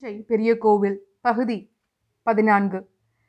தஞ்சை பெரிய கோவில் பகுதி பதினான்கு.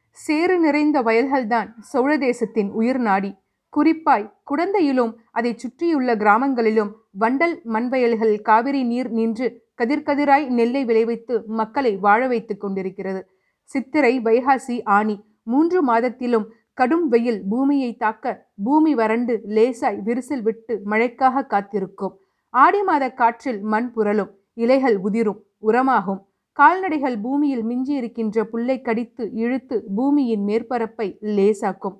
சேறு நிறைந்த வயல்கள்தான் சோழ தேசத்தின் உயிர் நாடி. குறிப்பாய் குடந்தையிலும் அதைச் சுற்றியுள்ள கிராமங்களிலும் வண்டல் மண்வயல்கள் காவிரி நீர் நின்று கதிர்கதிராய் நெல்லை விளைவித்து மக்களை வாழ வைத்துக் கொண்டிருக்கிறது. சித்திரை வைகாசி ஆனி மூன்று மாதத்திலும் கடும் வெயில் பூமியை தாக்க பூமி வறண்டு லேசாய் விரிசல் விட்டு மழைக்காக காத்திருக்கும். ஆடி மாத காற்றில் மண் புரளும் இலைகள் உதிரும் உரமாகும். கால்நடைகள் பூமியில் மிஞ்சி இருக்கின்ற புல்லை கடித்து இழுத்து பூமியின் மேற்பரப்பை லேசாக்கும்.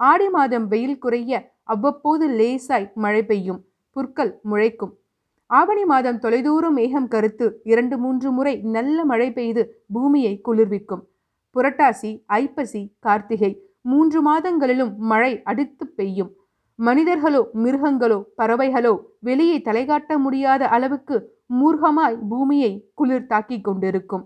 ஆடி மாதம் வெயில் குறைய அவ்வப்போது லேசாய் மழை பெய்யும். புற்கள் முளைக்கும். ஆவணி மாதம் தொலைதூரம் மேகம் கருத்து இரண்டு மூன்று முறை நல்ல மழை பெய்து பூமியை குளிர்விக்கும். புரட்டாசி ஐப்பசி கார்த்திகை மூன்று மாதங்களிலும் மழை அடித்து பெய்யும். மனிதர்களோ மிருகங்களோ பறவைகளோ வெளியே தலைகாட்ட முடியாத அளவுக்கு மூர்க்கமாய் பூமியை குளிர் தாக்கிக் கொண்டிருக்கும்.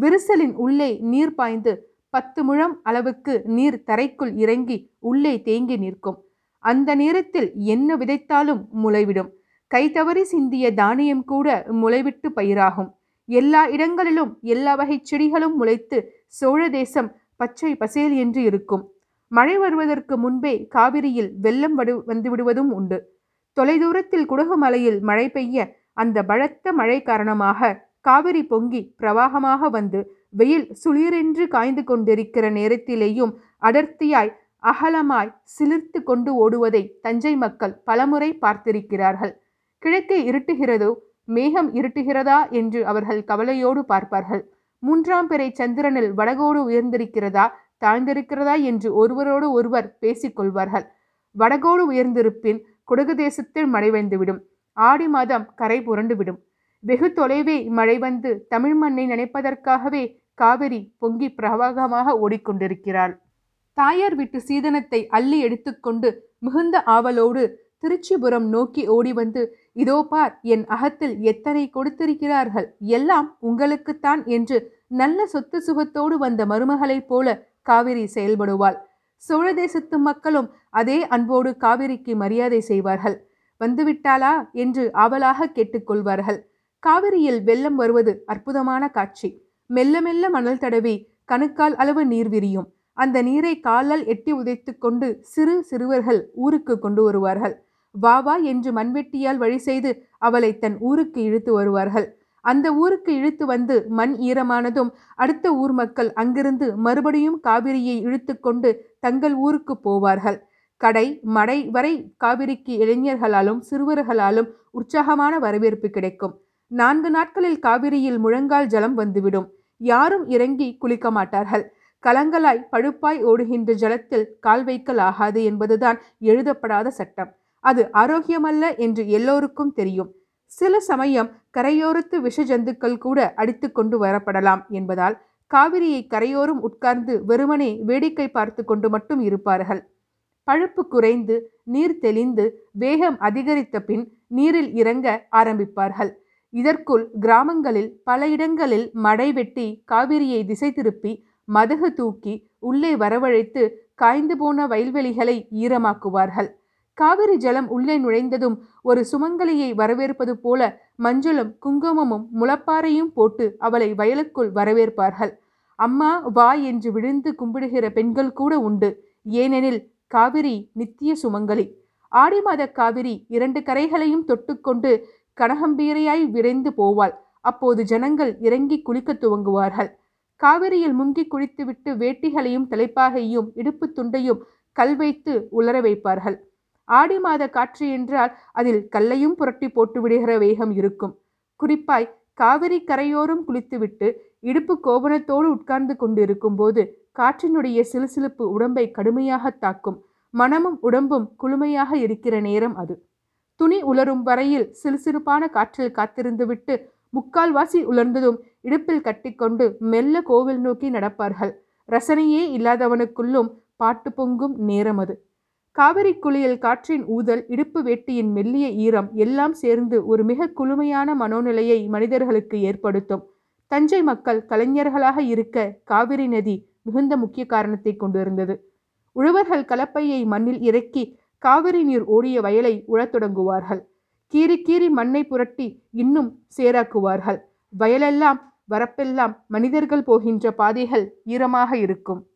விரிசலின் உள்ளே நீர் பாய்ந்து பத்து முழம் அளவுக்கு நீர் தரைக்குள் இறங்கி உள்ளே தேங்கி நிற்கும். அந்த நேரத்தில் என்ன விதைத்தாலும் முளைவிடும். கைதவறி சிந்திய தானியம் கூட முளைவிட்டு பயிராகும். எல்லா இடங்களிலும் எல்லா வகை செடிகளும் முளைத்து சோழ தேசம் பச்சை பசேல் என்று இருக்கும். மழை வருவதற்கு முன்பே காவிரியில் வெள்ளம் வடு வந்துவிடுவதும் உண்டு. தொலைதூரத்தில் குடகு மலையில் மழை பெய்ய அந்த பலத்த மழை காரணமாக காவிரி பொங்கி பிரவாகமாக வந்து வெயில் சுளிரென்று காய்ந்து கொண்டிருக்கிற நேரத்திலேயும் அடர்த்தியாய் அகலமாய் சிலிர்த்து கொண்டு ஓடுவதை தஞ்சை மக்கள் பலமுறை பார்த்திருக்கிறார்கள். கிழக்கே இருட்டுகிறதோ மேகம் இருட்டுகிறதா என்று அவர்கள் கவலையோடு பார்ப்பார்கள். மூன்றாம் பிறை சந்திரனில் வடகோடு உயர்ந்திருக்கிறதா தாழ்ந்திருக்கிறதா என்று ஒருவரோடு ஒருவர் பேசிக்கொள்வார்கள் வடகோடு உயர்ந்திருப்பின் குடகு தேசத்தில் மழை வந்துவிடும் ஆடி மாதம் கரை புரண்டுவிடும் வெகு தொலைவே மழை வந்து தமிழ் மண்ணை நினைப்பதற்காகவே காவிரி பொங்கி பிரவாகமாக ஓடிக்கொண்டிருக்கிறாள். தாயார் வீட்டு சீதனத்தை அள்ளி எடுத்துக்கொண்டு மிகுந்த ஆவலோடு திருச்சிபுரம் நோக்கி ஓடி வந்து இதோ பார் என் அகத்தில் எத்தனை கொடுத்திருக்கிறார்கள்? எல்லாம் உங்களுக்குத்தான் என்று நல்ல சொத்து சுகத்தோடு வந்த மருமகளைப் போல காவிரி செயல்படுவாள். சோழ தேசத்து மக்களும் அதே அன்போடு காவிரிக்கு மரியாதை செய்வார்கள். வந்துவிட்டாளா என்று ஆவலாக கேட்டுக்கொள்வார்கள். காவிரியில் வெள்ளம் வருவது அற்புதமான காட்சி. மெல்ல மெல்ல மணல் தடவி கணுக்கால் அளவு நீர் விரியும். அந்த நீரை காலால் எட்டி உதைத்து கொண்டு சிறு சிறுவர்கள் ஊருக்கு கொண்டு வருவார்கள். வா வா என்று மண்வெட்டியால் வழி செய்து அவளை தன் ஊருக்கு இழுத்து வருவார்கள். அந்த ஊருக்கு இழுத்து வந்து மண் ஈரமானதும் அடுத்த ஊர் மக்கள் அங்கிருந்து மறுபடியும் காவிரியை இழுத்து கொண்டு தங்கள் ஊருக்கு போவார்கள். கடை மடை வரை காவிரிக்கு இளைஞர்களாலும் சிறுவர்களாலும் உற்சாகமான வரவேற்பு கிடைக்கும். நான்கு நாட்களில் காவிரியில் முழங்கால் ஜலம் வந்துவிடும். யாரும் இறங்கி குளிக்க மாட்டார்கள். கலங்களாய் பழுப்பாய் ஓடுகின்ற ஜலத்தில் கால் வைக்கல் ஆகாது என்பதுதான் எழுதப்படாத சட்டம். அது ஆரோக்கியமல்ல என்று எல்லோருக்கும் தெரியும். சில சமயம் கரையோரத்து விஷ ஜந்துக்கள் கூட அடித்து கொண்டு வரப்படலாம் என்பதால் காவிரியை கரையோரம் உட்கார்ந்து வெறுமனே வேடிக்கை பார்த்து கொண்டு மட்டும் இருப்பார்கள். பழுப்பு குறைந்து நீர் தெளிந்து வேகம் அதிகரித்த பின் நீரில் இறங்க ஆரம்பிப்பார்கள். இதற்குள் கிராமங்களில் பல இடங்களில் மடை வெட்டி காவிரியை திசை திருப்பி மதகு தூக்கி உள்ளே வரவழைத்து காய்ந்து போன வயல்வெளிகளை ஈரமாக்குவார்கள். காவிரி ஜலம் உள்ளே நுழைந்ததும் ஒரு சுமங்கலியை வரவேற்பது போல மஞ்சளும் குங்குமமும் முளப்பாறையும் போட்டு அவளை வயலுக்குள் வரவேற்பார்கள். அம்மா வா என்று விழுந்து கும்பிடுகிற பெண்கள் கூட உண்டு. ஏனெனில் காவிரி நித்திய சுமங்கலி. ஆடி மாத காவிரி இரண்டு கரைகளையும் தொட்டுக்கொண்டு கனகம்பீரையாய் விரைந்து போவாள். அப்போது ஜனங்கள் இறங்கி குளிக்க துவங்குவார்கள். காவிரியில் முங்கி குளித்துவிட்டு வேட்டிகளையும் தலைப்பாகையும் இடுப்பு துண்டையும் கல் வைத்து உலர வைப்பார்கள். ஆடி மாத காற்று என்றால் அதில் கல்லையும் புரட்டி போட்டு விடுகிற வேகம் இருக்கும். குறிப்பாய் காவிரி கரையோரம் குளித்துவிட்டு இடுப்பு கோபணத்தோடு உட்கார்ந்து கொண்டிருக்கும் போது காற்றினுடைய சிலுசிலுப்பு உடம்பை கடுமையாக தாக்கும். மனமும் உடம்பும் குளுமையாக இருக்கிற நேரம் அது. துணி உலரும் வரையில் சிறுசிறுப்பான காற்றில் காத்திருந்துவிட்டு முக்கால்வாசி உலர்ந்ததும் இடுப்பில் கட்டிக்கொண்டு மெல்ல கோவில் நோக்கி நடப்பார்கள். ரசனையே இல்லாதவனுக்குள்ளும் பாட்டு பொங்கும் நேரம் அது. காவிரி குளியல் காற்றின் ஊதல் இடுப்பு வேட்டியின் மெல்லிய ஈரம் எல்லாம் சேர்ந்து ஒரு மிக குளுமையான மனோநிலையை மனிதர்களுக்கு ஏற்படுத்தும். தஞ்சை மக்கள் கலைஞர்களாக இருக்க காவிரி நதி மிகுந்த முக்கிய காரணத்தை கொண்டிருந்தது. உழவர்கள் கலப்பையை மண்ணில் இறக்கி காவிரி நீர் ஓடிய வயலை உழத் தொடங்குவார்கள். கீறி கீறி மண்ணை புரட்டி இன்னும் சேராக்குவார்கள். வயலெல்லாம் வரப்பெல்லாம் மனிதர்கள் போகின்ற பாதைகள் ஈரமாக இருக்கும்.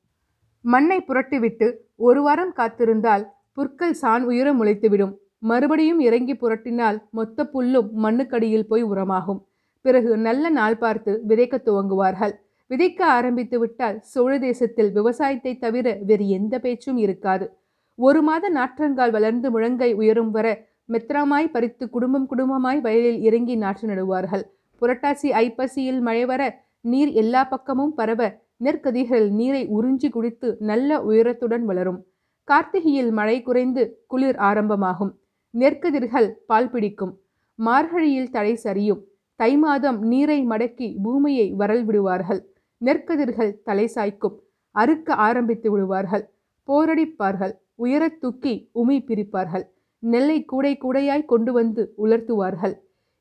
மண்ணை புரட்டிவிட்டு ஒரு வாரம் காத்திருந்தால் புற்கள் சான் உயிர முளைத்துவிடும். மறுபடியும் இறங்கி புரட்டினால் மொத்த புல்லும் மண்ணுக்கடியில் போய் உரமாகும். பிறகு நல்ல நாள் பார்த்து விதைக்க துவங்குவார்கள். விதைக்க ஆரம்பித்து விட்டால் சோழ தேசத்தில் விவசாயத்தை தவிர வேறு எந்த பேச்சும் இருக்காது. ஒரு மாத நாற்றங்கால் வளர்ந்து முழங்கை உயரும் வர மெத்ராமாய் பறித்து குடும்பம் குடும்பமாய் வயலில் இறங்கி நாற்று நடுவார்கள். புரட்டாசி ஐப்பசியில் மழை வர நீர் எல்லா பக்கமும் பரவ நெற்கதிகள் நீரை உறிஞ்சி குடித்து நல்ல உயரத்துடன் வளரும். கார்த்திகையில் மழை குறைந்து குளிர் ஆரம்பமாகும். நெற்கதிர்கள் பால் பிடிக்கும். மார்கழியில் தடை சரியும். தை மாதம் நீரை மடக்கி பூமியை வரல் விடுவார்கள். நெற்கதிர்கள் தலை சாய்க்கும். அறுக்க ஆரம்பித்து விடுவார்கள். போரடிப்பார்கள். உயரத் தூக்கி உமி பிரிப்பார்கள். நெல்லை கூடை கூடையாய் கொண்டு வந்து உலர்த்துவார்கள்.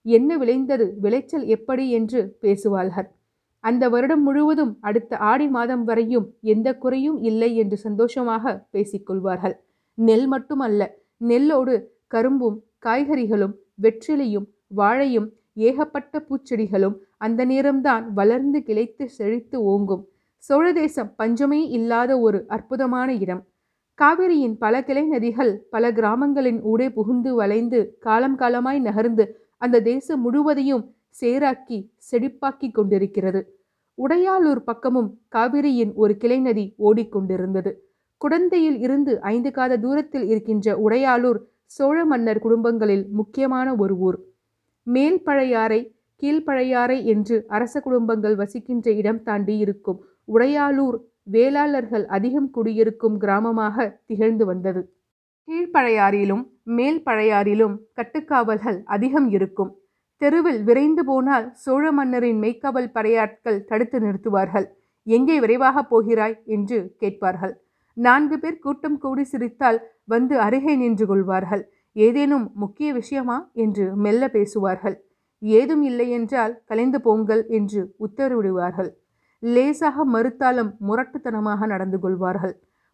என்ன விளைந்தது? விளைச்சல் எப்படி? என்று பேசுவார்கள். அந்த வருடம் முழுவதும் அடுத்த ஆடி மாதம் வரையும் எந்த குறையும் இல்லை என்று சந்தோஷமாக பேசிக்கொள்வார்கள். நெல் மட்டுமல்ல நெல்லோடு கரும்பும் காய்கறிகளும் வெற்றிலையும் வாழையும் ஏகப்பட்ட பூச்செடிகளும் அந்த நேரம்தான் வளர்ந்து கிளைத்து செழித்து ஓங்கும். சோழ தேசம் பஞ்சமே இல்லாத ஒரு அற்புதமான இடம். காவிரியின் பல கிளை நதிகள் பல கிராமங்களின் ஊடே புகுந்து வளைந்து காலம் காலமாய் நகர்ந்து அந்த தேசம் முழுவதையும் சேராக்கி செழிப்பாக்கி கொண்டிருக்கிறது. உடையாளூர் பக்கமும் காவிரியின் ஒரு கிளை நதி ஓடிக்கொண்டிருந்தது. குடந்தையில் இருந்து ஐந்து காத தூரத்தில் இருக்கின்ற உடையாளூர் சோழ மன்னர் குடும்பங்களில் முக்கியமான ஒரு ஊர். மேல் பழையாறை கீழ்ப்பழையாறை என்று அரச குடும்பங்கள் வசிக்கின்ற இடம் தாண்டி இருக்கும். உடையாளூர் வேளாளர்கள் அதிகம் குடியிருக்கும் கிராமமாக திகழ்ந்து வந்தது. கீழ்ப்பழையாறிலும் மேல் பழையாறிலும் கட்டுக்காவல்கள் அதிகம் இருக்கும். தெருவில் விரைந்து போனால் சோழ மன்னரின் மெய்க்காவல் படையாட்கள் தடுத்து நிறுத்துவார்கள். எங்கே விரைவாக போகிறாய்? என்று கேட்பார்கள். நான்கு பேர் கூட்டம் கூடி சிரித்தால் வந்து அருகே நின்று கொள்வார்கள். ஏதேனும் முக்கிய விஷயமா? என்று மெல்ல பேசுவார்கள். ஏதும் இல்லை என்றால் கலைந்து போங்கள் என்று உத்தரவிடுவார்கள். லேசாக மறுத்தாலும் முரட்டுத்தனமாக நடந்து கொள்வார்கள்.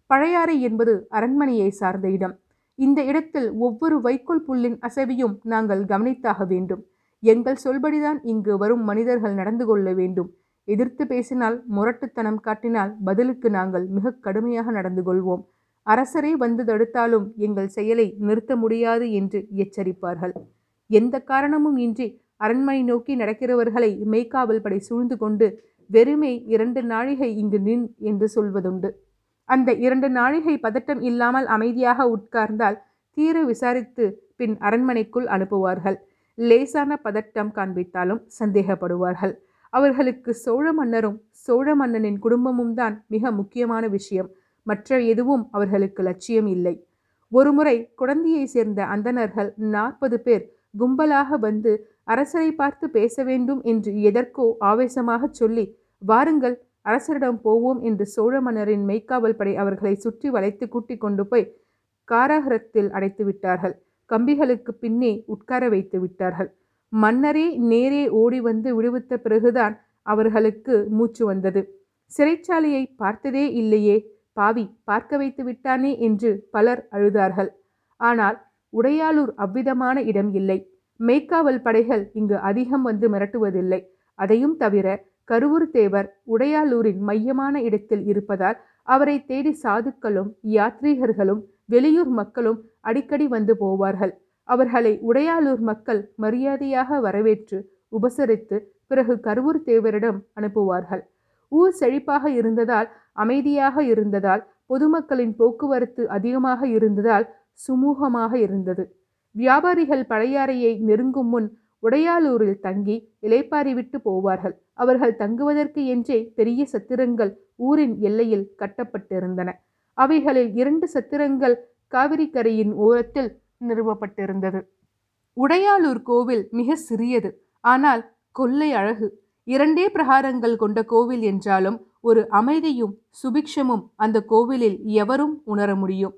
பழையாறை என்பது அரண்மனையை சார்ந்த இடம். இந்த இடத்தில் ஒவ்வொரு வைக்கோல் புல்லின் அசைவையும் நாங்கள் கவனித்தாக வேண்டும். எங்கள் சொல்படிதான் இங்கு வரும் மனிதர்கள் நடந்து கொள்ள வேண்டும். எதிர்த்து பேசினால் முரட்டுத்தனம் காட்டினால் பதிலுக்கு நாங்கள் மிக கடுமையாக நடந்து கொள்வோம். அரசரே வந்து தடுத்தாலும் எங்கள் செயலை நிறுத்த முடியாது என்று எச்சரிப்பார்கள். எந்த காரணமும் இன்றி அரண்மனை நோக்கி நடக்கிறவர்களை மெய்க்காவல் படை சூழ்ந்து கொண்டு வெறுமே இரண்டு நாழிகை இங்கு நின் என்று சொல்வதுண்டு. அந்த இரண்டு நாழிகை பதட்டம் இல்லாமல் அமைதியாக உட்கார்ந்தால் தீர விசாரித்து பின் அரண்மனைக்குள் அனுப்புவார்கள். லேசான பதட்டம் காண்பித்தாலும் சந்தேகப்படுவார்கள். அவர்களுக்கு சோழ மன்னரும் சோழ மன்னனின் குடும்பமும் தான் மிக முக்கியமான விஷயம். மற்ற எதுவும் அவர்களுக்கு லட்சியம் இல்லை. ஒருமுறை குழந்தையை சேர்ந்த அந்தணர்கள் நாற்பது பேர் கும்பலாக வந்து அரசரை பார்த்து பேச வேண்டும் என்று எதற்கோ ஆவேசமாக சொல்லி வாருங்கள் அரசரிடம் போவோம் என்று சோழ மன்னரின் மெய்க்காவல் படை அவர்களை சுற்றி வளைத்து கூட்டிக் கொண்டு போய் காராகரத்தில் அடைத்து விட்டார்கள். கம்பிகளுக்கு பின்னே உட்கார வைத்து விட்டார்கள். மன்னரே நேரே ஓடி வந்து விடுவித்த பிறகுதான் அவர்களுக்கு மூச்சு வந்தது. சிறைச்சாலையை பார்த்ததே இல்லையே பாவி பார்க்க வைத்து விட்டானே என்று பலர் அழுதார்கள். ஆனால் உடையாளூர் அவ்விதமான இடம் இல்லை. மேய்க்காவல் படைகள் இங்கு அதிகம் வந்து மிரட்டுவதில்லை. அதையும் தவிர கருவூர் தேவர் உடையாளூரின் மையமான இடத்தில் இருப்பதால் அவரை தேடி சாதுக்களும் யாத்ரீகர்களும் வெளியூர் மக்களும் அடிக்கடி வந்து போவார்கள். அவர்களை உடையாளூர் மக்கள் மரியாதையாக வரவேற்று உபசரித்து பிறகு கருவூர் தேவரிடம் அனுப்புவார்கள். ஊர் செழிப்பாக இருந்ததால் அமைதியாக இருந்ததால் பொதுமக்களின் போக்குவரத்து அதிகமாக இருந்ததால் சுமூகமாக இருந்தது. வியாபாரிகள் பழையாறையை நெருங்கும் முன் உடையாலூரில் தங்கி இலைப்பாரி விட்டு போவார்கள். அவர்கள் தங்குவதற்கு என்றே பெரிய சத்திரங்கள் ஊரின் எல்லையில் கட்டப்பட்டிருந்தன. அவைகளில் இரண்டு சத்திரங்கள் காவிரி கரையின் ஓரத்தில் நிறுவப்பட்டிருந்தது. உடையாளூர் கோவில் மிக சிறியது. ஆனால் கொள்ளை அழகு. இரண்டே பிரகாரங்கள் கொண்ட கோவில் என்றாலும் ஒரு அமைதியும் சுபிக்ஷமும் அந்த கோவிலில் எவரும் உணர முடியும்.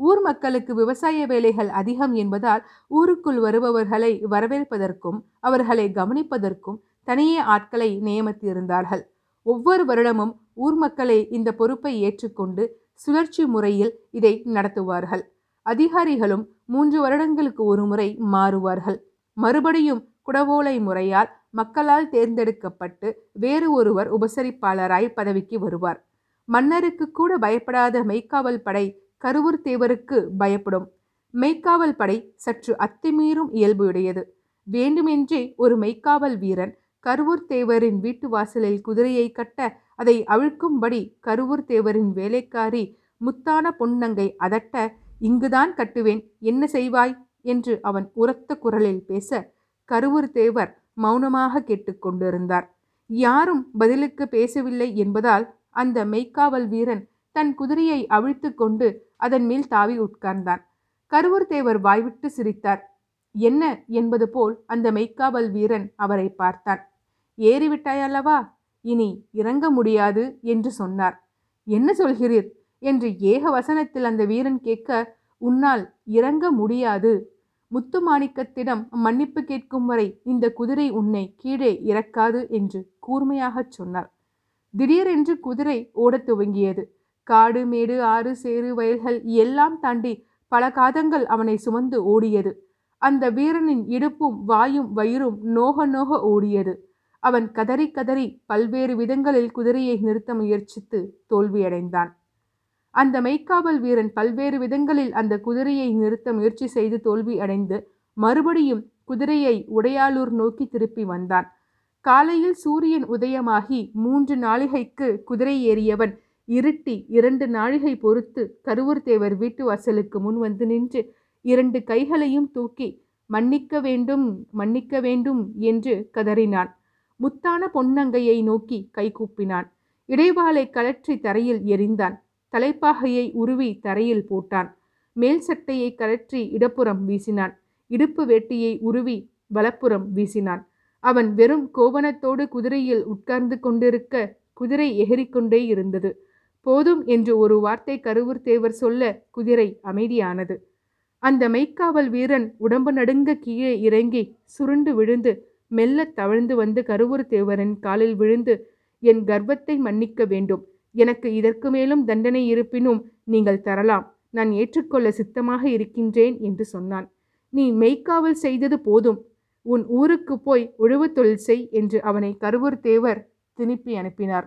ஊர் மக்களுக்கு விவசாய வேலைகள் அதிகம் என்பதால் ஊருக்குள் வருபவர்களை வரவேற்பதற்கும் அவர்களை கவனிப்பதற்கும் தனியே ஆட்களை நியமித்திருந்தார்கள். ஒவ்வொரு வருடமும் ஊர் மக்களை இந்த பொறுப்பை ஏற்றுக்கொண்டு சுழற்சி முறையில் இதை நடத்துவார்கள். அதிகாரிகளும் மூன்று வருடங்களுக்கு ஒரு முறை மாறுவார்கள். மறுபடியும் குடவோலை முறையால் மக்களால் தேர்ந்தெடுக்கப்பட்டு வேறு ஒருவர் உபசரிப்பாளராய் பதவிக்கு வருவார். மன்னருக்கு கூட பயப்படாத மெய்க்காவல் படை கருவூர் தேவருக்கு பயப்படும். மெய்க்காவல் படை சற்று அத்துமீறும் இயல்புடையது. வேண்டுமென்றே ஒரு மெய்க்காவல் வீரன் கருவூர் தேவரின் வீட்டு வாசலில் குதிரையை கட்ட அதை அவிழ்க்கும்படி கருவூர் தேவரின் வேலைக்காரி முத்தான பொன்னங்கை அதட்ட இங்குதான் கட்டுவேன் என்ன செய்வாய் என்று அவன் உரத்த குரலில் பேச கருவூர் தேவர் மௌனமாக கேட்டுக்கொண்டிருந்தார் யாரும் பதிலுக்கு பேசவில்லை என்பதால் அந்த மெய்க்காவல் வீரன் தன் குதிரையை அவிழ்த்து கொண்டு அதன் மேல் தாவி உட்கார்ந்தான். கருவூர் தேவர் வாய்விட்டு சிரித்தார். என்ன? என்பது போல் அந்த மெய்க்காவல் வீரன் அவரை பார்த்தான். ஏறிவிட்டாயல்லவா? இனி இறங்க முடியாது என்று சொன்னார். என்ன சொல்கிறீர்? என்று ஏக வசனத்தில் அந்த வீரன் கேட்க உன்னால் இறங்க முடியாது. முத்துமாணிக்கத்திடம் மன்னிப்பு கேட்கும் வரை இந்த குதிரை உன்னை கீழே இறக்காது என்று கூர்மையாகச் சொன்னார். திடீரென்று குதிரை ஓடத் துவங்கியது. காடு மேடு ஆறு சேறு வயல்கள் எல்லாம் தாண்டி பல காதங்கள் அவனை சுமந்து ஓடியது. அந்த வீரனின் இடுப்பும் வாயும் வயிறும் நோக நோக ஓடியது. அவன் கதறி கதறி பல்வேறு விதங்களில் குதிரையை நிறுத்த முயற்சித்து தோல்வியடைந்தான். அந்த மெய்க்காவல் வீரன் பல்வேறு விதங்களில் அந்த குதிரையை நிறுத்த முயற்சி செய்து தோல்வி அடைந்து மறுபடியும் குதிரையை உடையாளூர் நோக்கி திருப்பி வந்தான். காலையில் சூரியன் உதயமாகி மூன்று நாளிகைக்கு குதிரை ஏறியவன் இருட்டி இரண்டு நாழிகை பொறுத்து கருவூர்தேவர் வீட்டு வாசலுக்கு முன் வந்து நின்று இரண்டு கைகளையும் தூக்கி மன்னிக்க வேண்டும் மன்னிக்க வேண்டும் என்று கதறினான். முத்தான பொன்னங்கையை நோக்கி கைகூப்பினான் இடைவாளை கலற்றி தரையில் எறிந்தான். தலைப்பாகையை உருவி தரையில் போட்டான். மேல் சட்டையை கலற்றி இடப்புறம் வீசினான். இடுப்பு வேட்டியை உருவி வலப்புறம் வீசினான். அவன் வெறும் கோவணத்தோடு குதிரையில் உட்கார்ந்து கொண்டிருக்க குதிரை எகிரிக்கொண்டே இருந்தது. போதும் என்று ஒரு வார்த்தை கருவூர் தேவர் சொல்ல குதிரை அமைதியானது. அந்த மெய்க்காவல் வீரன் உடம்பு நடுங்க கீழே இறங்கி சுருண்டு விழுந்து மெல்ல தவழ்ந்து வந்து கருவூர் தேவரின் காலில் விழுந்து என் கர்வத்தை மன்னிக்க வேண்டும். எனக்கு இதற்கு மேலும் தண்டனை இருப்பினும் நீங்கள் தரலாம். நான் ஏற்றுக்கொள்ள சித்தமாக இருக்கின்றேன் என்று சொன்னான். நீ மெய்க்காவல் செய்தது போதும். உன் ஊருக்கு போய் உழவு தொழில் செய் என்று அவனை கருவூர் தேவர் திருப்பி அனுப்பினார்.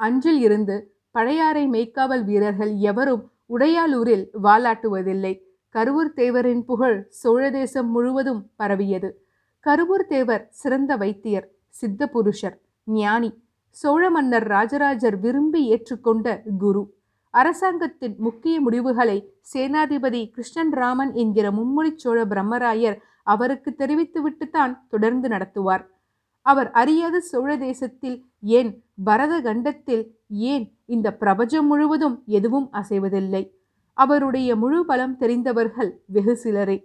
அஞ்சில் இருந்து பழையாறை மெய்க்காவல் வீரர்கள் எவரும் உடையாலூரில் வாலாட்டுவதில்லை. கருவூர் தேவரின் புகழ் சோழ தேசம் முழுவதும் பரவியது. கருவூர் தேவர் சிறந்த வைத்தியர் சித்த புருஷர் ஞானி சோழ மன்னர் ராஜராஜர் விரும்பி ஏற்றுக்கொண்ட குரு. அரசாங்கத்தின் முக்கிய முடிவுகளை சேனாதிபதி கிருஷ்ணன் ராமன் என்கிற மும்முடி சோழ பிரம்மராயர் அவருக்கு தெரிவித்துவிட்டுத்தான் தொடர்ந்து நடத்துவார். அவர் அறியாத சோழ தேசத்தில் ஏன்? பரத கண்டத்தில் ஏன்? இந்த பிரபஞ்சம் முழுவதும் எதுவும் அசைவதில்லை. அவருடைய முழு பலம் தெரிந்தவர்கள் வெகு சிலரே.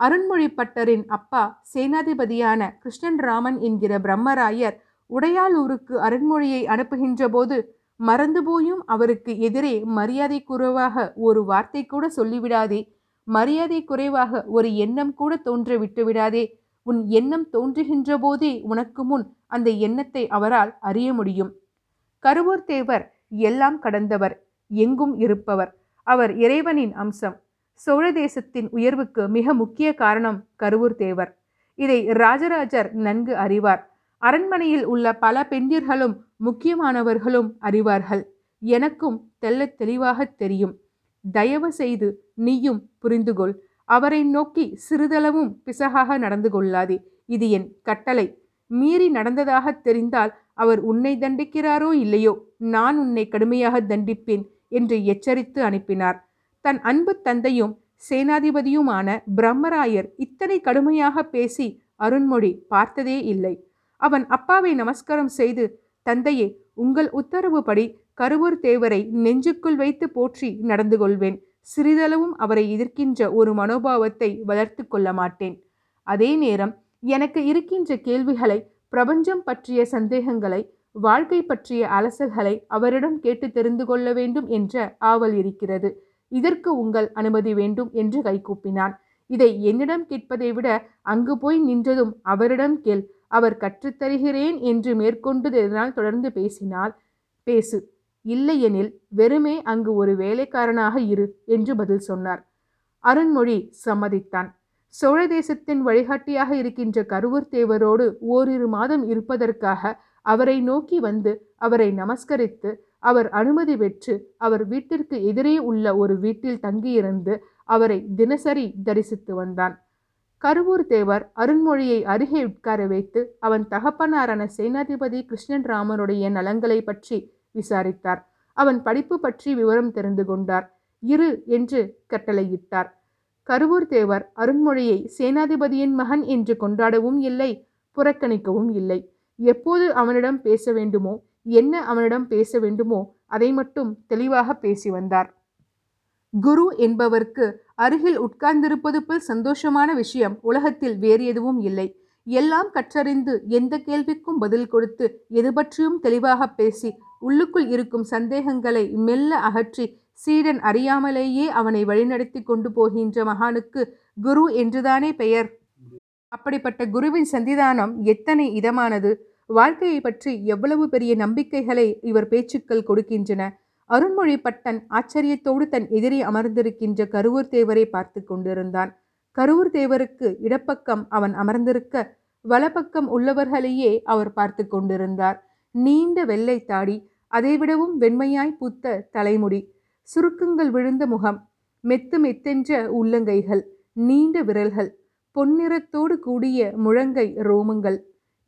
அருண்மொழிப்பட்டரின் அப்பா சேனாதிபதியான கிருஷ்ணன் ராமன் என்கிற பிரம்மராயர் உடையாளூருக்கு அருண்மொழியை அனுப்புகின்ற போது மறந்து போயும் அவருக்கு எதிரே மரியாதை குறைவாக ஒரு வார்த்தை கூட சொல்லிவிடாதே. மரியாதை குறைவாக ஒரு எண்ணம் கூட தோன்ற விட்டுவிடாதே உன் எண்ணம் தோன்றுகின்ற போதே உனக்கு முன் அந்த எண்ணத்தை அவரால் அறிய முடியும். கருவூர் தேவர் எல்லாம் கடந்தவர் எங்கும் இருப்பவர். அவர் இறைவனின் அம்சம். சோழ தேசத்தின் உயர்வுக்கு மிக முக்கிய காரணம் கருவூர் தேவர். இதை ராஜராஜர் நன்கு அறிவார். அரண்மனையில் உள்ள பல பெண்டிர்களும் முக்கியமானவர்களும் அறிவார்கள். எனக்கும் தெல்ல தெளிவாக தெரியும். தயவு செய்து நீயும் புரிந்துகொள். அவரை நோக்கி சிறிதளவும் பிசகாக நடந்து கொள்ளாதே. இது என் கட்டளை. மீறி நடந்ததாக தெரிந்தால் அவர் உன்னை தண்டிக்கிறாரோ இல்லையோ நான் உன்னை கடுமையாக தண்டிப்பேன் என்று எச்சரித்து அனுப்பினார். தன் அன்பு தந்தையும் சேனாதிபதியுமான பிரம்மராயர் இத்தனை கடுமையாக பேசி அருண்மொழி பார்த்ததே இல்லை. அவன் அப்பாவை நமஸ்காரம் செய்து தந்தையே உங்கள் உத்தரவுப்படி கருவூர் தேவரை நெஞ்சுக்குள் வைத்து போற்றி நடந்து கொள்வேன். சிறிதளவும் அவரை எதிர்க்கின்ற ஒரு மனோபாவத்தை வளர்த்து கொள்ள மாட்டேன். அதே நேரம் எனக்கு இருக்கின்ற கேள்விகளை பிரபஞ்சம் பற்றிய சந்தேகங்களை வாழ்க்கை பற்றிய அலசல்களை அவரிடம் கேட்டு தெரிந்து கொள்ள வேண்டும் என்ற ஆவல் இருக்கிறது. இதற்கு உங்கள் அனுமதி வேண்டும் என்று கைகூப்பினான் இதை என்னிடம் கேட்பதை விட அங்கு போய் நின்றதும் அவரிடம் கேள். அவர் கற்றுத்தருகிறேன் என்று மேற்கொண்டு இதனால் தொடர்ந்து பேசினால் பேசு. இல்லையெனில் வெறுமே அங்கு ஒரு வேலைக்காரனாக இரு என்று பதில் சொன்னார். அருண்மொழி சம்மதித்தான். சோழ தேசத்தின் வழிகாட்டியாக இருக்கின்ற கருவூர் தேவரோடு ஓரிரு மாதம் இருப்பதற்காக அவரை நோக்கி வந்து அவரை நமஸ்கரித்து அவர் அனுமதி பெற்று அவர் வீட்டிற்கு எதிரே உள்ள ஒரு வீட்டில் தங்கியிருந்து அவரை தினசரி தரிசித்து வந்தான். கருவூர் தேவர் அருண்மொழியை அருகே உட்கார வைத்து அவன் தகப்பனாரான சேனாதிபதி கிருஷ்ணன் ராமனுடைய நலங்களை பற்றி விசாரித்தார். அவன் படிப்பு பற்றி விவரம் தெரிந்து கொண்டார். இரு என்று கட்டளையிட்டார். கருவூர் தேவர் அருண்மொழியை சேனாதிபதியின் மகன் என்று கொண்டாடவும் இல்லை புறக்கணிக்கவும் இல்லை. எப்போது அவனிடம் பேச வேண்டுமோ என்ன அவனிடம் பேச வேண்டுமோ அதை மட்டும் தெளிவாக பேசி வந்தார். குரு என்பவருக்கு அருகில் உட்கார்ந்திருப்பது போல் சந்தோஷமான விஷயம் உலகத்தில் வேறு எதுவும் இல்லை. எல்லாம் கற்றறிந்து எந்த கேள்விக்கும் பதில் கொடுத்து எது பற்றியும் தெளிவாக பேசி உள்ளுக்குள் இருக்கும் சந்தேகங்களை மெல்ல அகற்றி சீடன் அறியாமலேயே அவனை வழிநடத்தி கொண்டு போகின்ற மகானுக்கு குரு என்றுதானே பெயர். அப்படிப்பட்ட குருவின் சந்திதானம் எத்தனை இதமானது? வாழ்க்கையை பற்றி எவ்வளவு பெரிய நம்பிக்கைகளை இவர் பேச்சுக்கள் கொடுக்கின்றன? அருண்மொழி பட்டன் ஆச்சரியத்தோடு தன் எதிரே அமர்ந்திருக்கின்ற கருவூர் தேவரை பார்த்து கொண்டிருந்தான். கரூர் தேவருக்கு இடப்பக்கம் அவன் அமர்ந்திருக்க வலப்பக்கம் உள்ளவர்களையே அவர் பார்த்து கொண்டிருந்தார். நீண்ட வெள்ளை தாடி அதைவிடவும் வெண்மையாய் பூத்த தலைமுடி சுருக்கங்கள் விழுந்த முகம் மெத்து மெத்தென்ற உள்ளங்கைகள் நீண்ட விரல்கள் பொன்னிறத்தோடு கூடிய முழங்கை ரோமங்கள்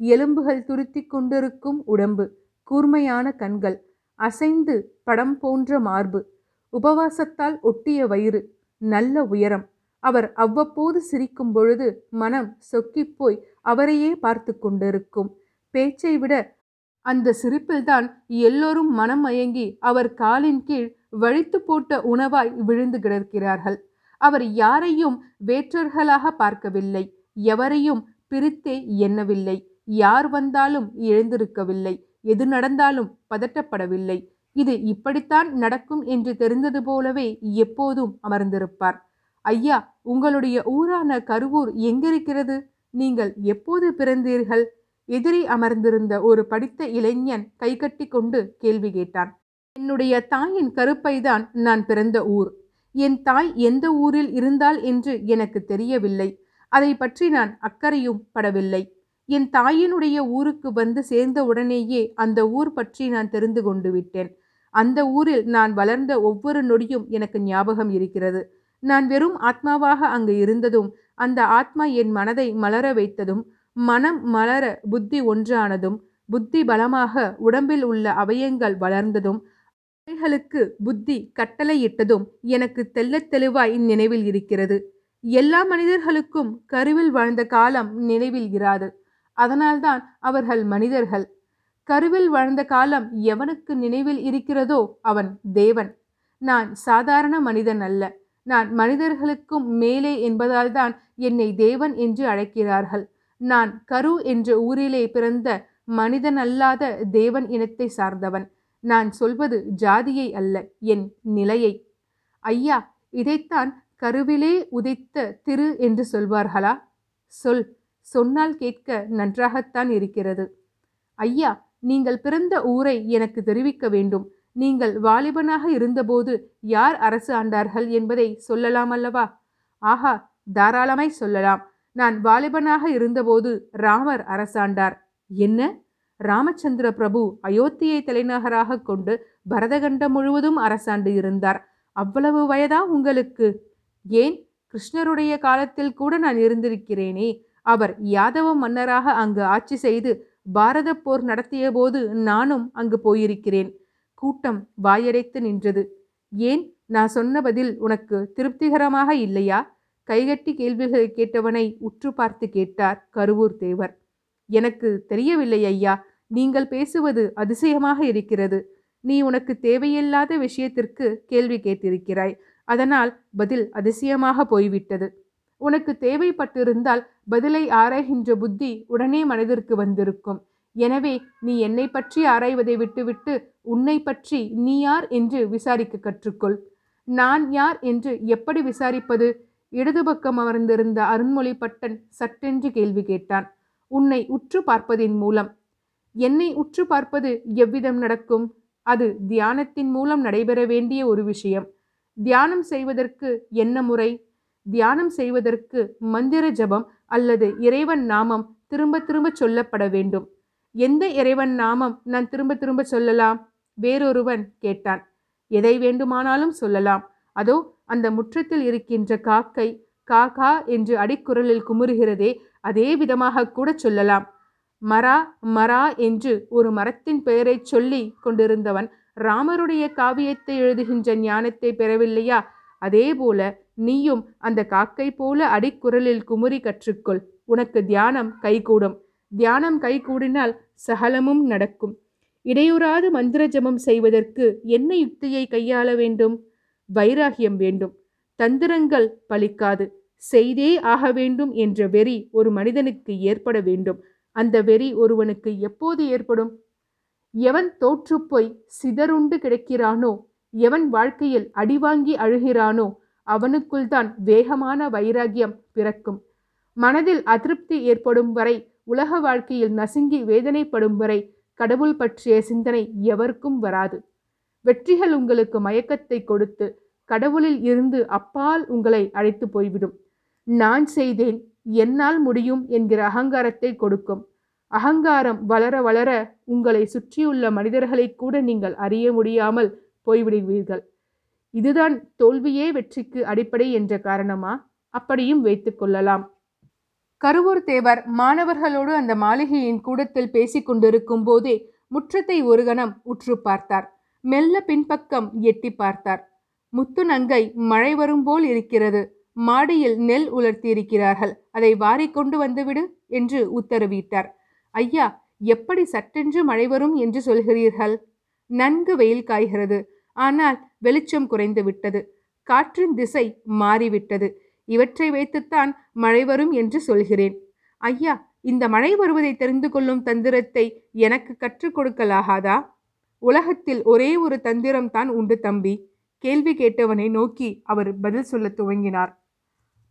எலும்புகள் துருத்தி கொண்டிருக்கும் உடம்பு கூர்மையான கண்கள் அசைந்து படம் போன்ற மார்பு உபவாசத்தால் ஒட்டிய வயிறு நல்ல உயரம் அவர் அவ்வப்போது சிரிக்கும் பொழுது மனம் சொக்கிப்போய் அவரையே பார்த்து கொண்டிருக்கும். பேச்சை விட அந்த சிரிப்பில்தான் எல்லோரும் மனம் மயங்கி அவர் காலின் கீழ் வழித்து போட்ட உணவாய் விழுந்து கிடக்கிறார்கள். அவர் யாரையும் வேற்றர்களாக பார்க்கவில்லை. எவரையும் பிரித்தே எண்ணவில்லை. யார் வந்தாலும் எழுந்திருக்கவில்லை. எது நடந்தாலும் பதட்டப்படவில்லை. இது இப்படித்தான் நடக்கும் என்று தெரிந்தது போலவே எப்போதும் அமர்ந்திருப்பார். ஐயா உங்களுடைய ஊரான கருவூர் எங்கிருக்கிறது? நீங்கள் எப்போது பிறந்தீர்கள்? எதிரி அமர்ந்திருந்த ஒரு படித்த இளைஞன் கைகட்டி கொண்டு கேள்வி கேட்டான். என்னுடைய தாயின் கருப்பைதான் நான் பிறந்த ஊர். என் தாய் எந்த ஊரில் இருந்தாள் என்று எனக்கு தெரியவில்லை. அதை பற்றி நான் அக்கறையும் படவில்லை. என் தாயினுடைய ஊருக்கு வந்து சேர்ந்த உடனேயே அந்த ஊர் பற்றி நான் தெரிந்து கொண்டு விட்டேன். அந்த ஊரில் நான் வளர்ந்த ஒவ்வொரு நொடியும் எனக்கு ஞாபகம் இருக்கிறது. நான் வெறும் ஆத்மாவாக அங்கு இருந்ததும் அந்த ஆத்மா என் மனதை மலர வைத்ததும் மனம் மலர புத்தி ஒன்றானதும் புத்தி பலமாக உடம்பில் உள்ள அவயங்கள் வளர்ந்ததும் அவைகளுக்கு புத்தி கட்டளையிட்டதும் எனக்கு தெள்ளத் தெளிவாய் நினைவில் இருக்கிறது. எல்லா மனிதர்களுக்கும் கருவில் வாழ்ந்த காலம் நினைவில் இராது. அதனால்தான் அவர்கள் மனிதர்கள். கருவில் வாழ்ந்த காலம் எவனுக்கு நினைவில் இருக்கிறதோ அவன் தேவன். நான் சாதாரண மனிதன் அல்ல. நான் மனிதர்களுக்கும் மேலே என்பதால் தான் என்னை தேவன் என்று அழைக்கிறார்கள். நான் கரு என்ற ஊரிலே பிறந்த மனிதனல்லாத தேவன் இனத்தை சார்ந்தவன். நான் சொல்வது ஜாதியை அல்ல என் நிலையை. ஐயா இதைத்தான் கருவிலே உதைத்த திரு என்று சொல்வார்களா? சொல் சொன்னால் கேட்க நன்றாகத்தான் இருக்கிறது. ஐயா நீங்கள் பிறந்த ஊரை எனக்கு தெரிவிக்க வேண்டும். நீங்கள் வாலிபனாக இருந்தபோது யார் அரசு ஆண்டார்கள் என்பதை சொல்லலாம் அல்லவா? ஆஹா தாராளமாய் சொல்லலாம். நான் வாலிபனாக இருந்தபோது ராமர் அரசாண்டார். என்ன? ராமச்சந்திர பிரபு அயோத்தியை தலைநகராக கொண்டு பரதகண்டம் முழுவதும் அரசாண்டு இருந்தார். அவ்வளவு வயதா உங்களுக்கு? ஏன்? கிருஷ்ணருடைய காலத்தில் கூட நான் இருந்திருக்கிறேனே. அவர் யாதவ மன்னராக அங்கு ஆட்சி செய்து பாரத போர் நடத்திய போது நானும் அங்கு போயிருக்கிறேன். கூட்டம் வாயடைத்து நின்றது. ஏன்? நான் சொன்ன பதில் உனக்கு திருப்திகரமாக இல்லையா? கைகட்டி கேள்விகளை கேட்டவனை உற்று பார்த்து கேட்டார் கருவூர் தேவர். எனக்கு தெரியவில்லை ஐயா. நீங்கள் பேசுவது அதிசயமாக இருக்கிறது. நீ உனக்கு தேவையில்லாத விஷயத்திற்கு கேள்வி கேட்டிருக்கிறாய். அதனால் பதில் அதிசயமாக போய்விட்டது. உனக்கு தேவைப்பட்டிருந்தால் பதிலை ஆராய்கின்ற புத்தி உடனே மனதிற்கு வந்திருக்கும். எனவே நீ என்னை பற்றி ஆராய்வதை விட்டுவிட்டு உன்னை பற்றி நீ யார் என்று விசாரிக்க கற்றுக்கொள். நான் யார் என்று எப்படி விசாரிப்பது? இடது பக்கம் அமர்ந்திருந்த அருண்மொழி பட்டன் சட்டென்று கேள்வி கேட்டான். உன்னை உற்று பார்ப்பதின் மூலம். என்னை உற்று பார்ப்பது எவ்விதம் நடக்கும்? அது தியானத்தின் மூலம் நடைபெற வேண்டிய ஒரு விஷயம். தியானம் செய்வதற்கு என்ன முறை? தியானம் செய்வதற்கு மந்திர ஜபம் அல்லது இறைவன் நாமம் திரும்ப திரும்ப சொல்லப்பட வேண்டும். எந்த இறைவன் நாமம் நான் திரும்ப திரும்ப சொல்லலாம்? வேறொருவன் கேட்டான். எதை வேண்டுமானாலும் சொல்லலாம். அதோ அந்த முற்றத்தில் இருக்கின்ற காக்கை காகா என்று அடிக்குரலில் குமுறுகிறதே அதே விதமாக கூட சொல்லலாம். மரா மரா என்று ஒரு மரத்தின் பெயரைச் சொல்லி கொண்டிருந்தவன் ராமருடைய காவியத்தை எழுதுகின்ற ஞானத்தை பெறவில்லையா? அதேபோல நீயும் அந்த காக்கை போல அடிக்குரலில் குமுறி கற்றுக்கொள். உனக்கு தியானம் கைகூடும். தியானம் கைகூடினால் சகலமும் நடக்கும். இடையூறாது மந்திர ஜபம் செய்வதற்கு என்ன யுக்தியை கையாள வேண்டும்? வைராகியம் வேண்டும். தந்திரங்கள் பலிக்காது. செய்தே ஆக வேண்டும் என்ற வெறி ஒரு மனிதனுக்கு ஏற்பட வேண்டும். அந்த வெறி ஒருவனுக்கு எப்போது ஏற்படும்? எவன் தோற்றுப்போய் சிதறுண்டு கிடக்கிறானோ எவன் வாழ்க்கையில் அடிவாங்கி அழுகிறானோ அவனுக்குள் தான் வேகமான வைராகியம் பிறக்கும். மனதில் அதிருப்தி ஏற்படும் வரை உலக வாழ்க்கையில் நசுங்கி வேதனைப்படும் வரை கடவுள் பற்றிய சிந்தனை எவருக்கும் வராது. வெற்றிகள் உங்களுக்கு மயக்கத்தை கொடுத்து கடவுளில் இருந்து அப்பால் உங்களை அழைத்து போய்விடும். நான் செய்தேன் என்னால் முடியும் என்கிற அகங்காரத்தை கொடுக்கும். அகங்காரம் வளர வளர உங்களை சுற்றியுள்ள மனிதர்களை கூட நீங்கள் அறிய முடியாமல் போய்விடுவீர்கள். இதுதான் தோல்வியே வெற்றிக்கு அடிப்படை என்ற காரணமா? அப்படியும் வைத்துக்கொள்ளலாம் கருவூர் தேவர் மாணவர்களோடு அந்த மாளிகையின் கூடத்தில் பேசிக் கொண்டிருக்கும் போதே முற்றத்தை ஒரு கணம் உற்று பார்த்தார். மெல்ல பின்பக்கம் எட்டி பார்த்தார். முத்து நங்கை மழை வரும் போல் இருக்கிறது. மாடியில் நெல் உலர்த்தியிருக்கிறார்கள். அதை வாரிக்கொண்டு வந்துவிடு என்று உத்தரவிட்டார். ஐயா எப்படி சட்டென்று மழை வரும் என்று சொல்கிறீர்கள்? நன்கு வெயில் காய்கிறது. ஆனால் வெளிச்சம் குறைந்து விட்டது. காற்றின் திசை மாறிவிட்டது. இவற்றை வைத்துத்தான் மழை வரும் என்று சொல்கிறேன். ஐயா இந்த மழை வருவதை தெரிந்து கொள்ளும் தந்திரத்தை எனக்கு கற்றுக் கொடுக்கலாகாதா? உலகத்தில் ஒரே ஒரு தந்திரம் தான் உண்டு தம்பி. கேள்வி கேட்டவனை நோக்கி அவர் பதில் சொல்ல துவங்கினார்.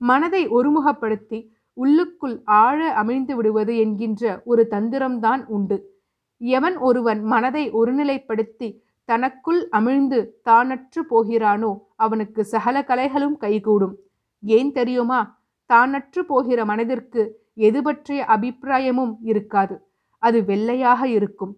மனதை ஒருமுகப்படுத்தி உள்ளுக்குள் ஆழ அமிழ்ந்து விடுவது என்கின்ற ஒரு தந்திரம்தான் உண்டு. எவன் ஒருவன் மனதை ஒருநிலைப்படுத்தி தனக்குள் அமிழ்ந்து தானற்று போகிறானோ அவனுக்கு சகல கலைகளும் கைகூடும். ஏன் தெரியுமா? தானற்று போகிற மனதிற்கு எது பற்றிய அபிப்பிராயமும் இருக்காது. அது வெள்ளையாக இருக்கும்.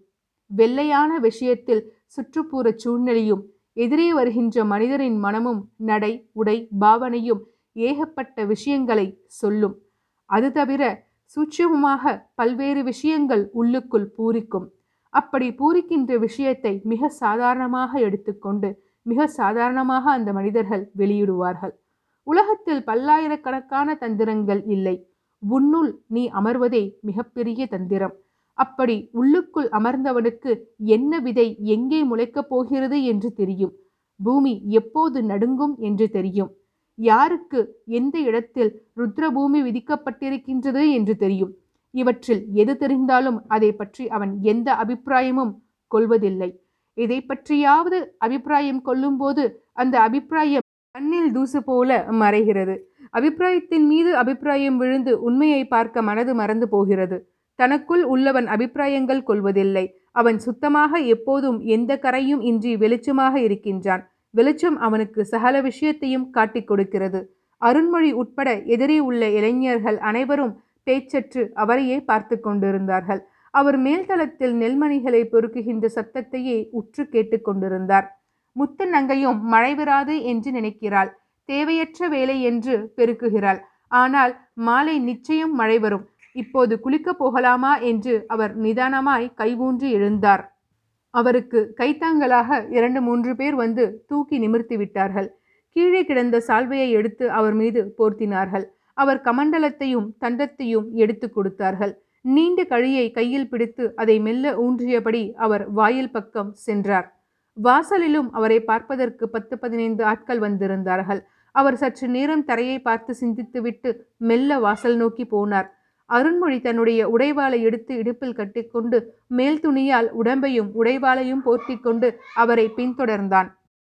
வெள்ளையான விஷயத்தில் சுற்றுப்புற சூழ்நிலையும் எதிரே வருகின்ற மனிதரின் மனமும் நடை உடை பாவனையும் ஏகப்பட்ட விஷயங்களை சொல்லும். அது தவிர சூட்சமமாக பல்வேறு விஷயங்கள் உள்ளுக்குள் பூரிக்கும். அப்படி பூரிக்கின்ற விஷயத்தை மிக சாதாரணமாக எடுத்துக்கொண்டு மிக சாதாரணமாக அந்த மனிதர்கள் வெளியிடுவார்கள். உலகத்தில் பல்லாயிரக்கணக்கான தந்திரங்கள் இல்லை. உன்னுள் நீ அமர்வதே மிகப்பெரிய தந்திரம். அப்படி உள்ளுக்குள் அமர்ந்தவனுக்கு என்ன விதை எங்கே முளைக்கப் போகிறது என்று தெரியும். பூமி எப்போது நடுங்கும் என்று தெரியும். யாருக்கு எந்த இடத்தில் ருத்ரபூமி விதிக்கப்பட்டிருக்கின்றது என்று தெரியும். இவற்றில் எது தெரிந்தாலும் அதை பற்றி அவன் எந்த அபிப்பிராயமும் கொள்வதில்லை. இதை பற்றியாவது அபிப்பிராயம் கொள்ளும்போது அந்த அபிப்பிராயம் கண்ணில் தூசு போல மறைகிறது. அபிப்பிராயத்தின் மீது அபிப்பிராயம் விழுந்து உண்மையை பார்க்க மனது மறந்து போகிறது. தனக்குள் உள்ளவன் அபிப்பிராயங்கள் கொள்வதில்லை. அவன் சுத்தமாக எப்போதும் எந்த கரையும் இன்றி வெளிச்சமாக இருக்கின்றான். வெளிச்சம் அவனுக்கு சகல விஷயத்தையும் காட்டிக் கொடுக்கிறது. அருண்மொழி உட்பட எதிரே உள்ள இளைஞர்கள் அனைவரும் பேச்சற்று அவரையே பார்த்து கொண்டிருந்தார்கள். அவர் மேல்தளத்தில் நெல்மணிகளை பொறுக்குகின்ற சத்தத்தையே உற்று கேட்டுக்கொண்டிருந்தார் முத்து நங்கையும் மழை வராது என்று நினைக்கிறாள். தேவையற்ற வேலை என்று பெருக்குகிறாள். ஆனால் மாலை நிச்சயம் மழை வரும். இப்போது குளிக்கப் போகலாமா என்று அவர் நிதானமாய் கைவூன்றி எழுந்தார். அவருக்கு கைத்தாங்கலாக இரண்டு மூன்று பேர் வந்து தூக்கி நிமிர்த்தி விட்டார்கள். கீழே கிடந்த சால்வையை எடுத்து அவர் மீது போர்த்தினார்கள். அவர் கமண்டலத்தையும் தண்டத்தையும் எடுத்து கொடுத்தார்கள். நீண்ட கழியை கையில் பிடித்து அதை மெல்ல ஊன்றியபடி அவர் வாயில் பக்கம் சென்றார். வாசலிலும் அவரை பார்ப்பதற்கு பத்து பதினைந்து ஆட்கள் வந்திருந்தார்கள். அவர் சற்று நேரம் தரையை பார்த்து சிந்தித்துவிட்டு மெல்ல வாசல் நோக்கி போனார். அருண்மொழி தன்னுடைய உடைவாளை எடுத்து இடுப்பில் கட்டிக்கொண்டு மேல் துணியால் உடம்பையும் உடைவாளையும் போர்த்தி கொண்டு அவரை பின்தொடர்ந்தான்.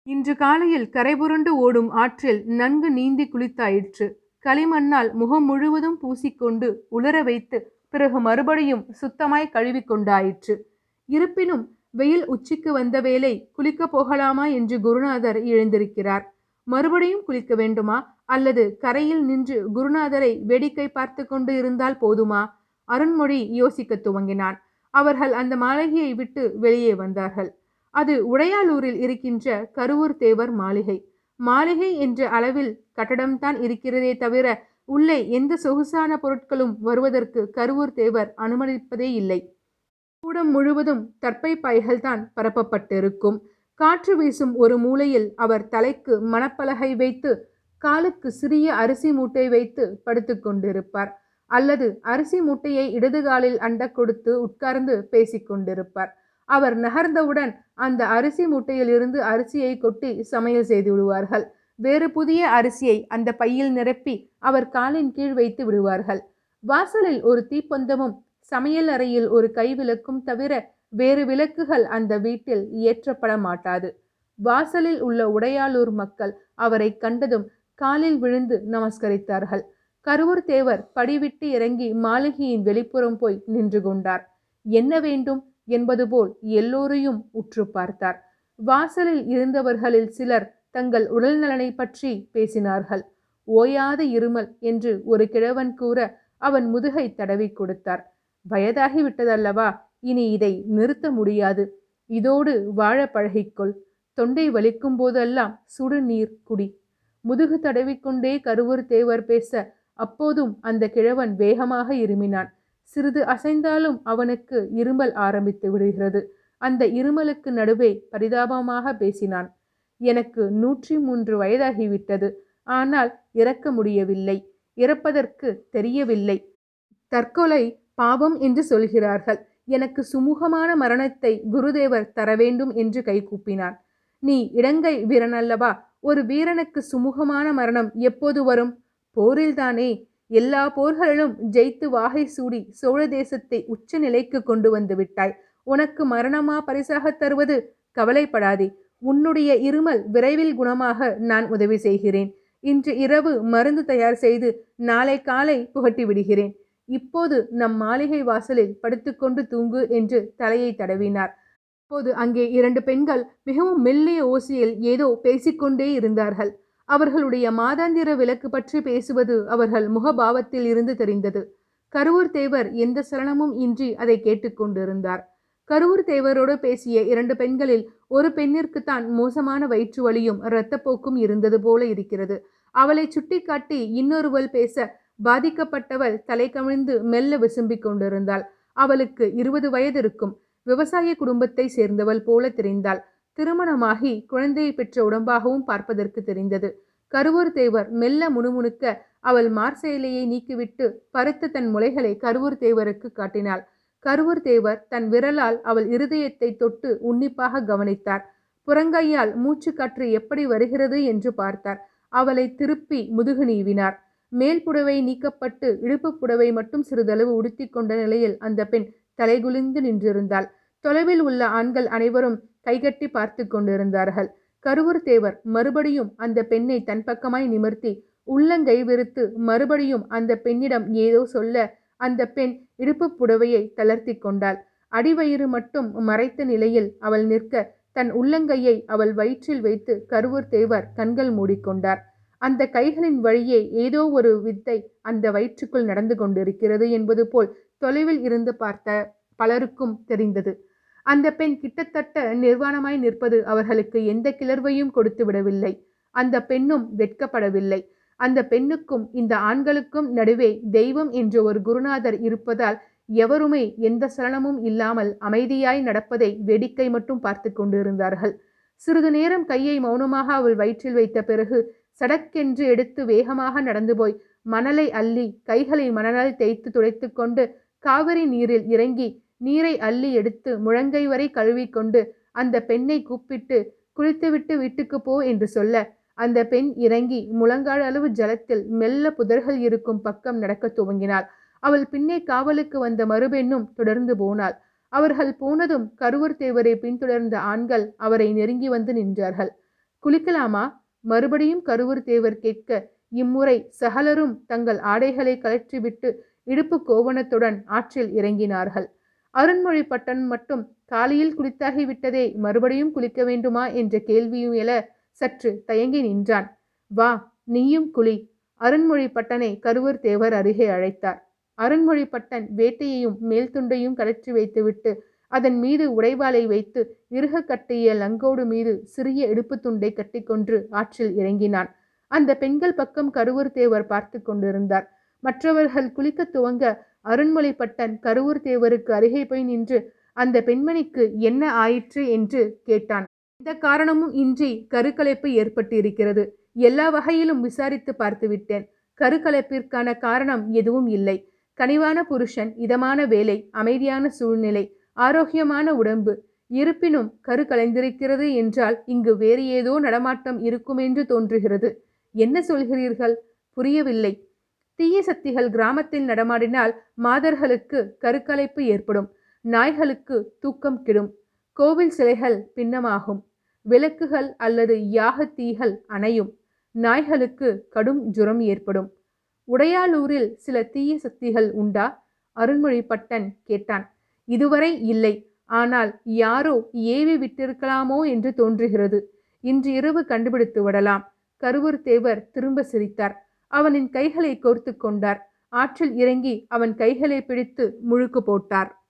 இன்று காலையில் கரைபுரண்டு ஓடும் ஆற்றில் நன்கு நீந்தி குளித்தாயிற்று. களிமண்ணால் முகம் முழுவதும் பூசிக்கொண்டு உலர வைத்து பிறகு மறுபடியும் சுத்தமாய் கழுவிக்கொண்டாயிற்று இருப்பினும் வெயில் உச்சிக்கு வந்த வேலை குளிக்கப் போகலாமா என்று குருநாதர் எழுந்திருக்கிறார். மறுபடியும் குளிக்க வேண்டுமா? அல்லது கரையில் நின்று குருநாதரை வேடிக்கை பார்த்து கொண்டு இருந்தால் போதுமா? அருண்மொழி யோசிக்கத் துவங்கினான். அவர்கள் அந்த மாளிகையை விட்டு வெளியே வந்தார்கள். அது உடையாளூரில் இருக்கின்ற கருவூர் தேவர் மாளிகை. மாளிகை என்ற அளவில் கட்டடம்தான் இருக்கிறதே தவிர உள்ளே எந்த சொகுசான பொருட்களும் வருவதற்கு கருவூர் தேவர் அனுமதிப்பதே இல்லை. கூடம் முழுவதும் தற்பை பாய்கள் தான் பரப்பப்பட்டிருக்கும். காற்று வீசும் ஒரு மூலையில் அவர் தலைக்கு மணப்பலகை வைத்து காலுக்கு சிறிய அரிசி மூட்டை வைத்து படுத்து கொண்டிருப்பார். அல்லது அரிசி மூட்டையை இடது காலில் அண்ட கொடுத்து உட்கார்ந்து பேசிக்கொண்டிருப்பார் அவர் நகர்ந்தவுடன் அந்த அரிசி மூட்டையிலிருந்து அரிசியை கொட்டி சமையல் செய்து விடுவார்கள். வேறு புதிய அரிசியை அந்த பையில் நிரப்பி அவர் காலின் கீழ் வைத்து விடுவார்கள். வாசலில் ஒரு தீப்பந்தமும் சமையல் அறையில் ஒரு கைவிளக்கும் தவிர வேறு விளக்குகள் அந்த வீட்டில் ஏற்றப்பட மாட்டாது வாசலில் உள்ள உடையாளூர் மக்கள் அவரை கண்டதும் காலில் விழுந்து நமஸ்கரித்தார்கள். கருவூர் தேவர் படிவிட்டு இறங்கி மாளிகையின் வெளிப்புறம் போய் நின்று கொண்டார். என்ன வேண்டும்? என்பது போல் எல்லோரையும் உற்று பார்த்தார். வாசலில் இருந்தவர்களில் சிலர் தங்கள் உடல்நலனை பற்றி பேசினார்கள். ஓயாத இருமல் என்று ஒரு கிழவன் கூற அவன் முதுகை தடவி கொடுத்தார். வயதாகிவிட்டதல்லவா இனி இதை நிறுத்த முடியாது. இதோடு வாழ பழகிக்கொள். தொண்டை வலிக்கும் போதெல்லாம் சுடு நீர் குடி. முதுகு தடவிக்கொண்டே கருவூர் தேவர் பேச அப்போதும் அந்த கிழவன் வேகமாக இருமினான். சிறிது அசைந்தாலும் அவனுக்கு இருமல் ஆரம்பித்து விடுகிறது. அந்த இருமலுக்கு நடுவே பரிதாபமாக பேசினான். எனக்கு நூற்றி மூன்று வயதாகிவிட்டது ஆனால் இறக்க முடியவில்லை. இறப்பதற்கு தெரியவில்லை. தற்கொலை பாவம் என்று சொல்கிறார்கள். எனக்கு சுமூகமான மரணத்தை குருதேவர் தர வேண்டும் என்று கைகூப்பினார் நீ இடங்கை வீரனல்லவா? ஒரு வீரனுக்கு சுமூகமான மரணம் எப்போது வரும்? போரில்தானே. எல்லா போர்களிலும் ஜெயித்து வாகை சூடி சோழ தேசத்தை உச்ச நிலைக்கு கொண்டு வந்து விட்டாய். உனக்கு மரணமா பரிசாக தருவது? கவலைப்படாதே. உன்னுடைய இருமல் விரைவில் குணமாக நான் உதவி செய்கிறேன். இன்று இரவு மருந்து தயார் செய்து நாளை காலை புகட்டி விடுகிறேன். இப்போது நம் மாளிகை வாசலில் படுத்துக்கொண்டு தூங்கு என்று தலையை தடவினார். அப்போது அங்கே இரண்டு பெண்கள் மிகவும் மெல்லிய ஓசையில் ஏதோ பேசிக்கொண்டே இருந்தார்கள். அவர்களுடைய மாதாந்திர விளக்கு பற்றி பேசுவது அவர்கள் முகபாவத்தில் இருந்து தெரிந்தது. கருவூர் தேவர் எந்த சலனமும் இன்றி அதை கேட்டுக்கொண்டிருந்தார். கருவூர் தேவரோடு பேசிய இரண்டு பெண்களில் ஒரு பெண்ணிற்குத்தான் மோசமான வயிற்று வலியும் இரத்தப்போக்கும் இருந்தது போல இருக்கிறது. அவளை சுட்டிக்காட்டி இன்னொருவள் பேச பாதிக்கப்பட்டவள் தலை கவிழ்ந்து மெல்ல விசும்பிக் கொண்டிருந்தாள். அவளுக்கு இருபது வயது இருக்கும். விவசாய குடும்பத்தை சேர்ந்தவள் போல தெரிந்தாள். திருமணமாகி குழந்தையை பெற்ற உடம்பாகவும் பார்ப்பதற்கு தெரிந்தது. கருவூர் தேவர் மெல்ல முணுமுணுக்க அவள் மார்செயலையை நீக்கிவிட்டு பருத்த தன் முளைகளை கருவூர் தேவருக்கு காட்டினாள். கருவூர் தேவர் தன் விரலால் அவள் இருதயத்தை தொட்டு உன்னிப்பாக கவனித்தார். புறங்கையால் மூச்சு காற்று எப்படி வருகிறது என்று பார்த்தார். அவளை திருப்பி முதுகு நீவினார். மேல் புடவை நீக்கப்பட்டு இடுப்பு புடவை மட்டும் சிறிதளவு உடுத்தி கொண்ட நிலையில் அந்த பெண் தலைகுலிந்து நின்றிருந்தாள். தொலைவில் உள்ள ஆண்கள் அனைவரும் கைகட்டி பார்த்து கொண்டிருந்தார்கள். கருவூர் தேவர் மறுபடியும் அந்த பெண்ணை தன் பக்கமாய் நிமிர்த்தி உள்ளங்கை விரித்து மறுபடியும் அந்த பெண்ணிடம் ஏதோ சொல்ல அந்த பெண் இடுப்பு புடவையை தளர்த்தி கொண்டாள். அடிவயிறு மட்டும் மறைத்த நிலையில் அவள் நிற்க தன் உள்ளங்கையை அவள் வயிற்றில் வைத்து கருவூர் தேவர் கண்கள் மூடிக்கொண்டார். அந்த கைகளின் வழியே ஏதோ ஒரு வித்தை அந்த வயிற்றுக்குள் நடந்து கொண்டிருக்கிறது என்பது போல் தொலைவில் இருந்து பார்த்த பலருக்கும் தெரிந்தது. அந்த பெண் கிட்டத்தட்ட நிர்வாணமாய் நிற்பது அவர்களுக்கு எந்த கிளர்வையும் கொடுத்து விடவில்லை. அந்த பெண்ணும் வெட்கப்படவில்லை. அந்த பெண்ணுக்கும் இந்த ஆண்களுக்கும் நடுவே தெய்வம் என்ற ஒரு குருநாதர் இருப்பதால் எவருமே எந்த சலனமும் இல்லாமல் அமைதியாய் நடப்பதை வேடிக்கை மட்டும் பார்த்து கொண்டிருந்தார்கள். சிறிது நேரம் கையை மௌனமாக அவள் வயிற்றில் வைத்த பிறகு சடக்கென்று எடுத்து வேகமாக நடந்து போய் மணலை அள்ளி கைகளை மணலால் தேய்த்து துடைத்து கொண்டு காவிரி நீரில் இறங்கி நீரை அள்ளி எடுத்து முழங்கை வரை கழுவிக்கொண்டு அந்த பெண்ணை கூப்பிட்டு குளித்துவிட்டு வீட்டுக்கு போ என்று சொல்ல அந்த பெண் இறங்கி முழங்கால் அளவு ஜலத்தில் மெல்ல புதர்கள் இருக்கும் பக்கம் நடக்க துவங்கினாள். அவள் பின்னே காவலுக்கு வந்த மறுபெண்ணும் தொடர்ந்து போனாள். அவர்கள் போனதும் கருவூர் தேவரை பின்தொடர்ந்த ஆண்கள் அவரை நெருங்கி வந்து நின்றார்கள். குளிக்கலாமா? மறுபடியும் கருவூர் தேவர் கேட்க இம்முறை சகலரும் தங்கள் ஆடைகளை கலற்றிவிட்டு இடுப்பு கோவணத்துடன் ஆற்றில் இறங்கினார்கள். அருண்மொழி பட்டன் மட்டும் காலையில் குளித்தாகிவிட்டதே மறுபடியும் குளிக்க வேண்டுமா? என்ற கேள்வியும் எழ சற்று தயங்கி நின்றான். வா நீயும் குழி அருண்மொழிப்பட்டனை கருவூர் தேவர் அருகே அழைத்தார். அருண்மொழிப்பட்டன் வேட்டையையும் மேல்துண்டையும் கலற்றி வைத்துவிட்டு அதன் மீது உடைவாளை வைத்து இறுக கட்டிய லங்கோடு மீது சிறிய இடுப்பு துண்டை கட்டிக்கொன்று ஆற்றில் இறங்கினான். அந்த பெண்கள் பக்கம் கருவூர் தேவர் பார்த்து கொண்டிருந்தார். மற்றவர்கள் குளிக்க துவங்க அருண்மொழிப்பட்டன் கருவூர் தேவருக்கு அருகே போய் நின்று அந்த பெண்மணிக்கு என்ன ஆயிற்று? என்று கேட்டான். எந்த காரணமும் இன்றி கருக்கலைப்பு ஏற்பட்டு இருக்கிறது எல்லா வகையிலும் விசாரித்து பார்த்துவிட்டேன். கருக்கலைப்பிற்கான காரணம் எதுவும் இல்லை. கனிவான புருஷன் இதமான வேலை அமைதியான சூழ்நிலை ஆரோக்கியமான உடம்பு. இருப்பினும் கரு கலைந்திருக்கிறது என்றால் இங்கு வேறு ஏதோ நடமாட்டம் இருக்குமென்று தோன்றுகிறது. என்ன சொல்கிறீர்கள்? புரியவில்லை. தீய சக்திகள் கிராமத்தில் நடமாடினால் மாதர்களுக்கு கருக்கலைப்பு ஏற்படும். நாய்களுக்கு தூக்கம் கெடும். கோவில் சிலைகள் பின்னமாகும். விளக்குகள் அல்லது யாக தீகள் அணையும். நாய்களுக்கு கடும் ஜுரம் ஏற்படும். உடையாளூரில் சில தீய சக்திகள் உண்டா? அருண்மொழிப்பட்டன் கேட்டான். இதுவரை இல்லை. ஆனால் யாரோ ஏவி விட்டிருக்கலாமோ என்று தோன்றுகிறது. இன்று இரவு கண்டுபிடித்து விடலாம். கருவூர் தேவர் திரும்ப சிரித்தார். அவனின் கைகளை கோர்த்து கொண்டார். ஆற்றில் இறங்கி அவன் கைகளை பிடித்து முழுக்கு போட்டார்.